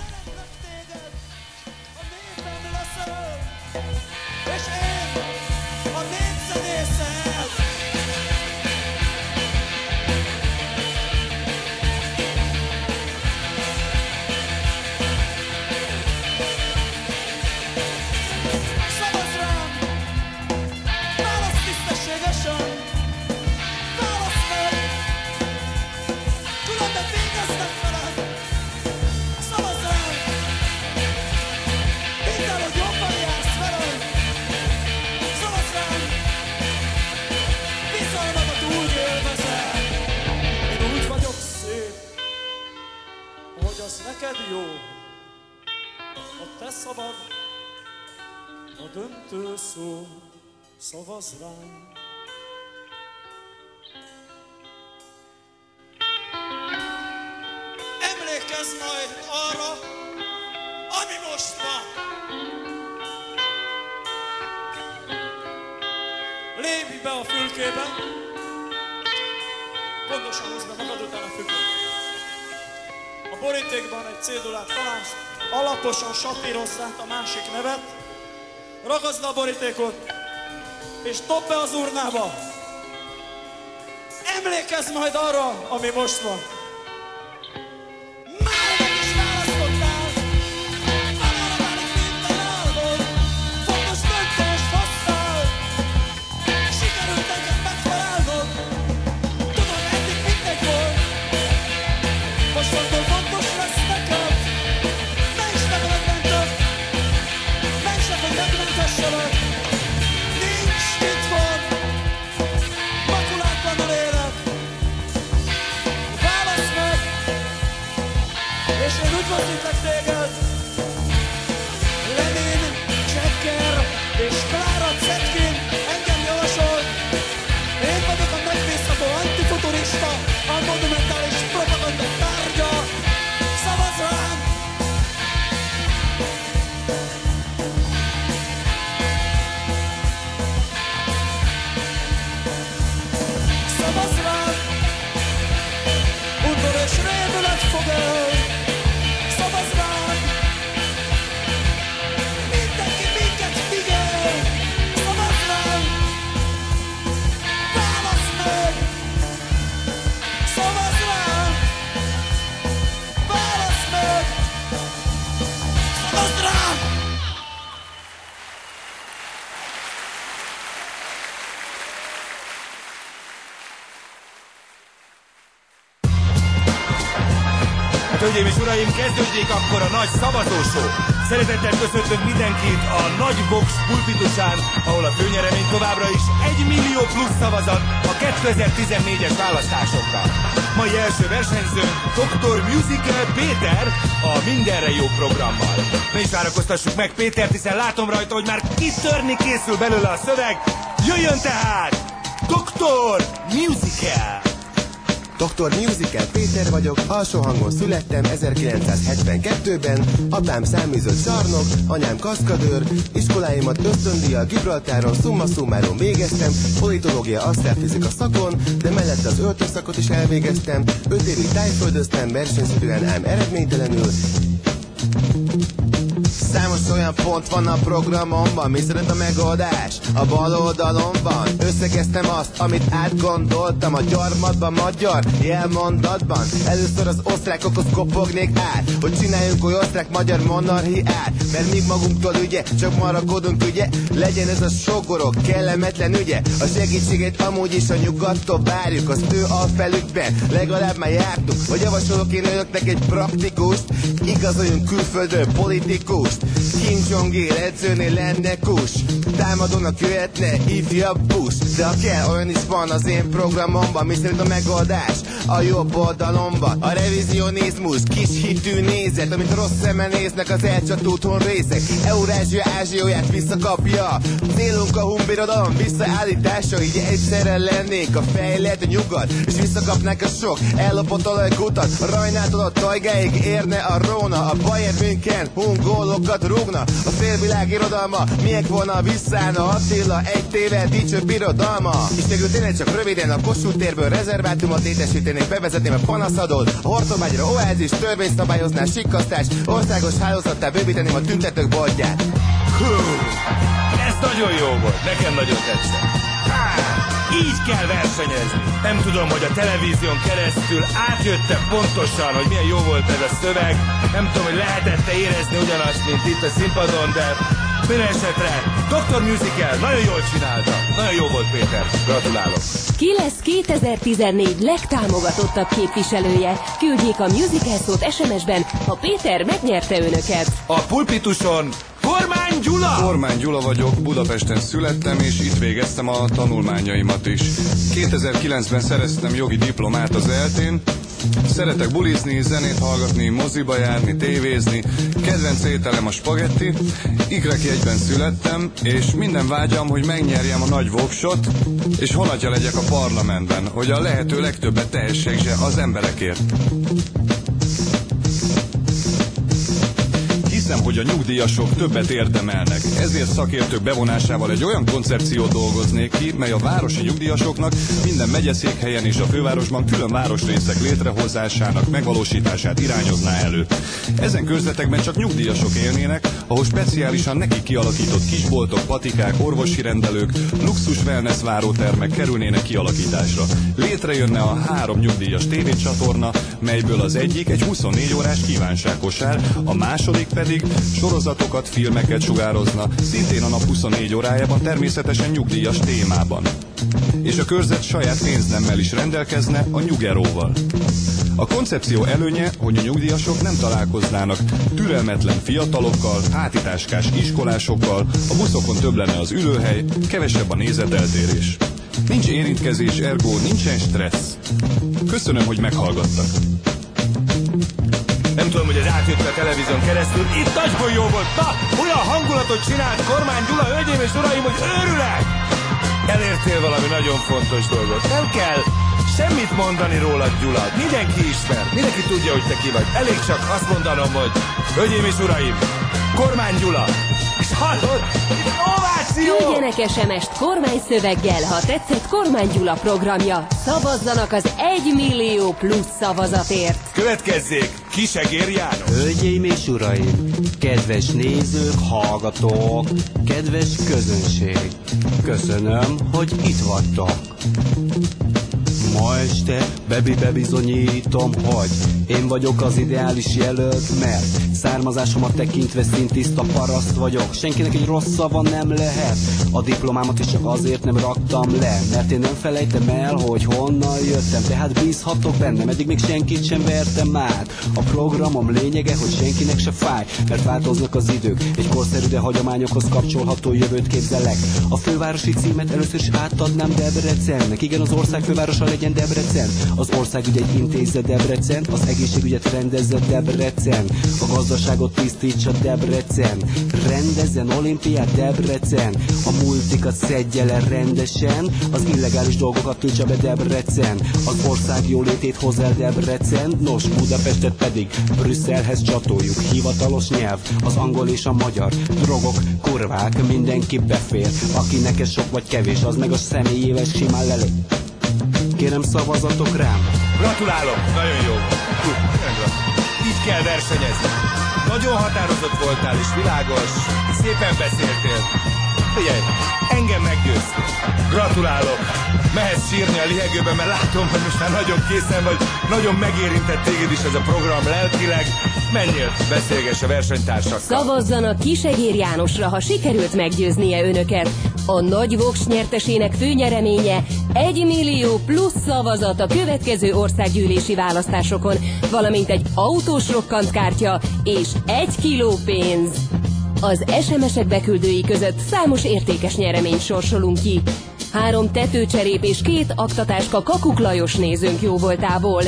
Jó, a te szavad, a döntő szó, szavaz rám. Emlékezz majd arra, ami most van. Lépj be a fülkébe, pontosan húzd be magad után a függőt borítékban egy cédulát találsz, alaposan sapírozz a másik nevet, ragaszd a borítékot, és dob be az urnába. Emlékezz majd arra, ami most van. Uraim, kezdődjék akkor a nagy szavazósó. Szeretettel köszöntök mindenkit a Nagy Vox pulpitusán, ahol a főnyeremény továbbra is 1 millió plusz szavazat a 2014-es választásokkal. Mai első versenyzőnk Dr. Musical Péter a Mindenre Jó programmal. Ne is várakoztassuk meg Pétert, hiszen látom rajta, hogy már kitörni készül belőle a szöveg. Jöjjön tehát! Dr. Musical! Dr. Musical Péter vagyok, alsó hangon születtem 1972-ben, apám száműzött szarnok, anyám kaszkadőr, iskoláimat ösztöndíjjal Gibraltáron summa summarum végeztem, politológia asztrálfizika szakon, de mellette az öltőszakot is elvégeztem, 5 évig tájföldöztem, versenyszerűen ám eredménytelenül, Számos olyan pont van a programomban Mi szerint a megoldás? A bal oldalon van. Összekeztem azt, amit átgondoltam A gyarmatban, magyar jelmondatban. Először az osztrákokhoz kopognék át Hogy csináljunk oly osztrák-magyar monarchiát. Mert mi magunktól ugye, csak marakodunk ugye? Legyen ez a sogorok kellemetlen ügye A segítségét amúgy is a nyugattól várjuk Az ő alfelükben legalább már jártunk Vagy javasolok én önöknek egy praktikust. Igazoljunk külföldről politikust Kim Jong-il edzőnél lenne kus. Támadónak jöhetne ifjabb busz. De ha kell, olyan is van az én programomban Mi szerint a megoldás? A jobb oldalomban A revizionizmus, kis hitű nézet Amit rossz szemmel néznek az elcsatult részek. Eurázsia Ázsióját visszakapja. Célunk a humbirodalom visszaállítása Így egyszerre lennék a fejlett nyugat. És visszakapnák a sok ellopott olajkutat. Rajnától a tajgáig érne a Róna A Bayern München hungólokat rúgna A félvilág irodalma. Miek volna visszállna Attila egy téve dicső birodalma? És végül tényleg csak röviden a Kossuth térből rezervátumot létesítenék Bevezetném a panaszadót. A Hortobágyra oázis, törvényszabályozná sikkasztás Országos hálózattá bővíteném a tüntetők boltját. Hú, ez nagyon jó volt, nekem nagyon tetszett. Így kell versenyezni. Nem tudom, hogy a televízión keresztül átjötte pontosan, hogy milyen jó volt ez a szöveg. Nem tudom, hogy lehetette érezni ugyanazt, mint itt a színpadon, de minden esetre Dr. Musical nagyon jól csinálta. Nagyon jó volt Péter. Gratulálok. Ki lesz 2014 legtámogatottabb képviselője? Küldjék a musical szót SMS-ben, ha Péter megnyerte önöket. A pulpituson Kormány Gyula! Kormány Gyula vagyok, Budapesten születtem, és itt végeztem a tanulmányaimat is. 2009-ben szereztem jogi diplomát az eltén, Szeretek bulizni, zenét hallgatni, moziba járni, tévézni. Kedvenc ételem a spagetti. Ikrek egyben születtem, és minden vágyam, hogy megnyerjem a nagy voksot, és honatja legyek a parlamentben, hogy a lehető legtöbbet tehessek az emberekért. Hiszem, hogy a nyugdíjasok többet érdemelnek. Ezért szakértők bevonásával egy olyan koncepciót dolgoznék ki, mely a városi nyugdíjasoknak minden megyeszékhelyen és a fővárosban külön városrészek létrehozásának megvalósítását irányozná elő. Ezen körzetekben csak nyugdíjasok élnének, ahol speciálisan neki kialakított kisboltok, patikák, orvosi rendelők, luxus wellness várótermek kerülnének kialakításra. Létrejönne a három nyugdíjas tévécsatorna, melyből az egyik egy 24 órás kívánságkosár, a második pedig sorozatokat, filmeket sugározna, szintén a nap 24 órájában természetesen nyugdíjas témában. És a körzet saját pénznemmel is rendelkezne a nyugeróval. A koncepció előnye, hogy a nyugdíjasok nem találkoznának türelmetlen fiatalokkal, hátitáskás iskolásokkal, a buszokon több lenne az ülőhely, kevesebb a nézeteltérés. Nincs érintkezés, ergo nincsen stressz. Köszönöm, hogy meghallgattak. Nem tudom, hogy ez átjött a televízión keresztül. Itt nagyon jó volt. Na, olyan hangulatot csinált kormány Gyula, hölgyeim és uraim, hogy őrület! Elértél valami nagyon fontos dolgot. Nem kell semmit mondani rólad, Gyula. Mindenki ismer. Mindenki tudja, hogy te ki vagy. Elég csak azt mondanom, hogy hölgyeim és uraim, kormány Gyula. És hallod? Ováció! Küldjenek SMS-t kormányszöveggel, ha tetszett Kormány Gyula programja. Szavazzanak az 1 millió plusz szavazatért. Következzék Kisegér János. Hölgyeim és uraim, kedves nézők, hallgatók, kedves közönség, köszönöm, hogy itt vagytok. Ma este bebi bebizonyítom, hogy én vagyok az ideális jelölt, mert származásomat tekintve szintiszta paraszt vagyok. Senkinek egy rossz szava nem lehet. A diplomámat is csak azért nem raktam le, mert én nem felejtem el, hogy honnan jöttem. Tehát bízhatok bennem, eddig még senkit sem vertem át. A programom lényege, hogy senkinek se fáj, mert változnak az idők. Egy korszerű, de hagyományokhoz kapcsolható jövőt képzelek. A fővárosi címet először is átadnám Debrecennek. Igen, az ország fővárosa legyen Debrecen. Az országügyet intézze Debrecen, az egészségügyet rendezze Debrecen. A gazdaságot tisztítsa Debrecen. Rendezzen olimpiát Debrecen. A multikat szedje le rendesen, az illegális dolgokat tiltsa be Debrecen. Az ország jólétét hoz el Debrecen, nos Budapestet pedig Brüsszelhez csatoljuk. Hivatalos nyelv, az angol és a magyar. Drogok, kurvák, mindenki befér. Akinek ez sok vagy kevés, az meg a személyével simán lelő. Kérem szavazatok rám. Gratulálok, nagyon jó. Hú, Így kell versenyezni. Nagyon határozott voltál és világos, szépen beszéltél. Figyelj, engem meggyőztél. Gratulálok. Mehetsz sírni a lihegőben, mert látom, hogy most már nagyon készen vagy, nagyon megérintett téged is ez a program lelkileg. Menjél, beszélgess a versenytársakkal. Szavazzanak Kisegér Jánosra, ha sikerült meggyőznie önöket. A nagy voks nyertesének főnyereménye 1 millió plusz szavazat a következő országgyűlési választásokon, valamint egy autós rokkantkártya és 1 kiló pénz. Az SMS-ek beküldői között számos értékes nyeremény sorsolunk ki. Három tetőcserép és két aktatáska Kakuk Lajos nézőnk jóvoltából.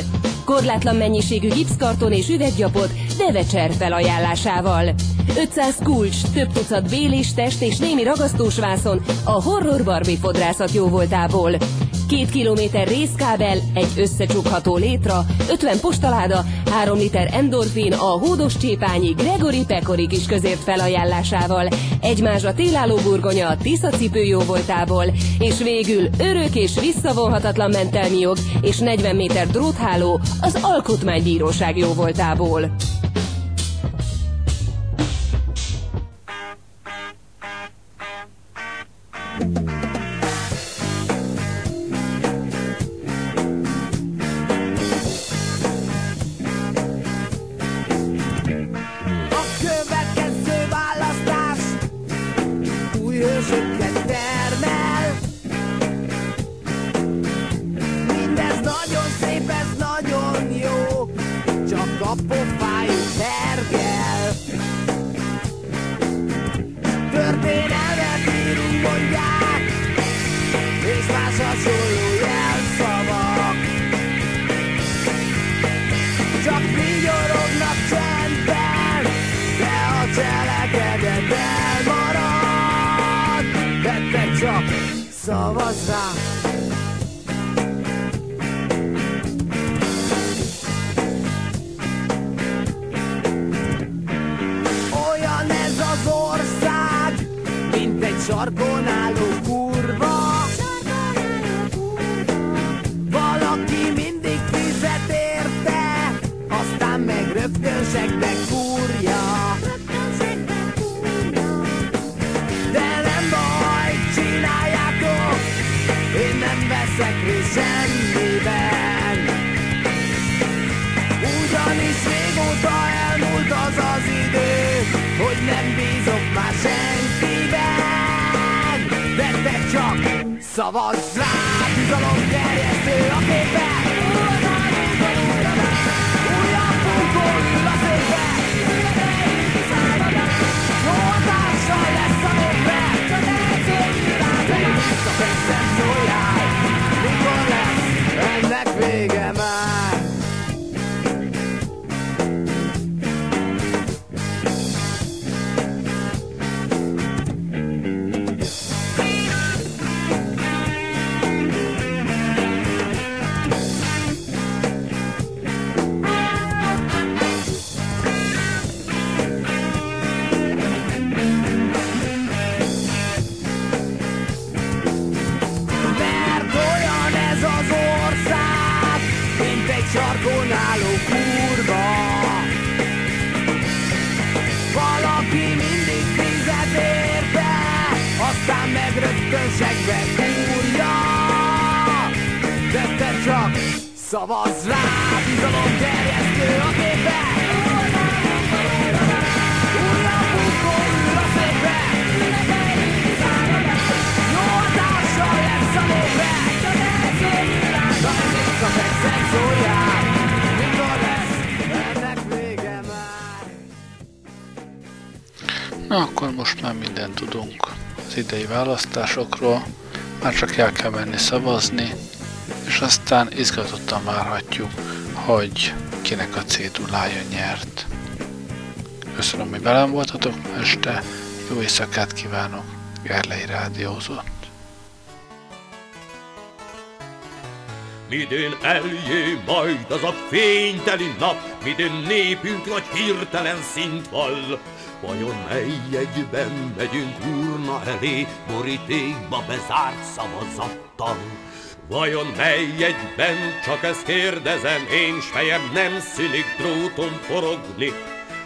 Korlátlan mennyiségű gipszkarton és üveggyapot Devecser felajánlásával. 500 kulcs, több tucat bélés, test és némi ragasztós vászon a Horror Barbie fodrászat jóvoltából. 2 kilométer részkábel, egy összecsukható létra, 50 postaláda, 3 liter endorfin a hódos csépányi Gregory Pekori kis közért felajánlásával, egymásra télálló burgonya a Tisza cipő jóvoltából, és végül örök és visszavonhatatlan mentelmi jog és 40 méter drótháló az Alkotmánybíróság jóvoltából. Sarkon álló szavazz rá, szavazz rá, bizalom terjesztő a képbe. Újabb bunkó ül a székbe. Jó hatással lesz a népre Na ez itt a percen szóljál Mikor lesz ennek vége már Na akkor most már mindent tudunk az idei választásokról, már csak el kell menni szavazni, és aztán izgatottan várhatjuk, hogy kinek a cédulája nyert. Köszönöm, hogy velem voltatok este, jó éjszakát kívánok, Gerlei Rádiózott. Midén eljé majd az a fényteli nap, midén népünk nagy hirtelen szint val. Vajon mely egyben megyünk urna elé, borítékba bezárt szavazattal? Vajon mely egyben, csak ezt kérdezem én, s fejem nem szülik dróton forogni,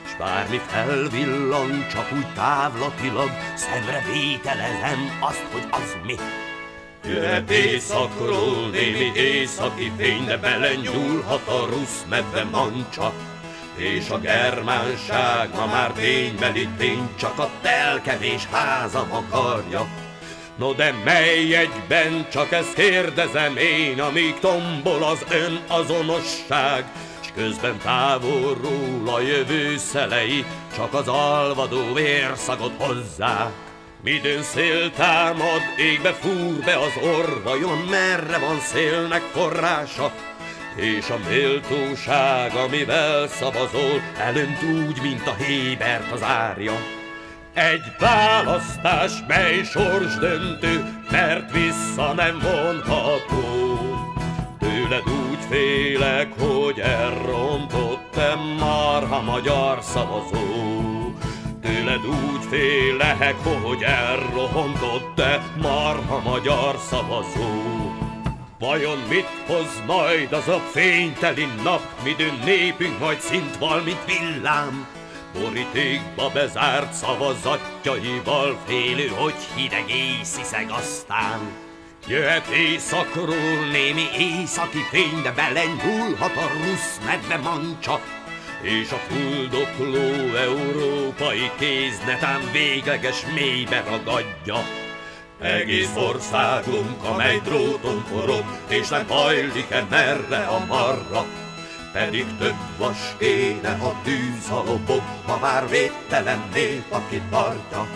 s Bármi felvillan, csak úgy távlatilag, szemre vételezem azt, hogy az mi. Jöhet éjszakról némi északi fény, de belenyúlhat a rusz medve mancsa. És a germánság ma már ténybeli tény, csak a telkevés házam akarja. No de mely egyben, csak ezt kérdezem én, amíg tombol az ön azonosság, s közben távolról a jövő szelei, csak az alvadó vérszagot hozzák. Midőn szél támad, égbe fúr be az orvajon, merre van szélnek forrása, és a méltóság, amivel szavazol, elönt úgy, mint a hébert az árja. Egy választás, mely sorsdöntő, mert vissza nem vonható. Tőled úgy félek, hogy elrontottam marha magyar szavazó. Tőled úgy félek, hogy elrohontott-e marha magyar szavazó. Vajon mit hoz majd az a fényteli nap, midőn népünk majd szint val, mint villám? Borítékba bezárt szavazatjaival félő, hogy hideg észiszeg aztán. Jöhet éjszakról némi északi fény, de belenyúlhat a rusz medve mancsa, és a fuldokló európai kéz netán végleges mélybe ragadja. Egész országunk, amely dróton forog, és nem hajlik-e merre a marra, pedig több vas kéne a tűz a lobog, ma már védtelen nép, aki tartja.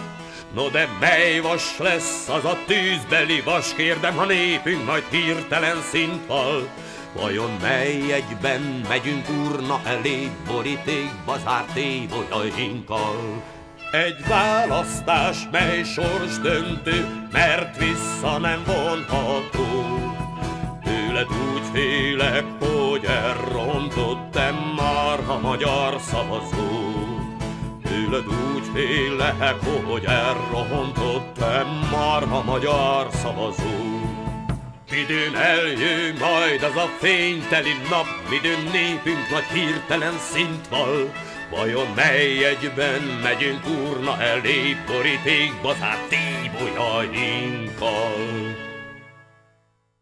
No de mely vas lesz az a tűzbeli vas, kérdem, ha népünk majd hirtelen szintval. Vajon mely egyben megyünk urna elé, borítékba zárt évolyainkkal? Egy választás, mely sors döntő, mert vissza nem vonható. Tőled félek, hogy elrontottam már a magyar szavazó. Tőled úgy félek, hogy elrontottam már a magyar szavazó. Midőn eljön majd az a fényteli nap, midőn népünk nagy hirtelen szint val. Vajon mely egyben megyünk urna elé, borítékba zárt tíbolyainkkal?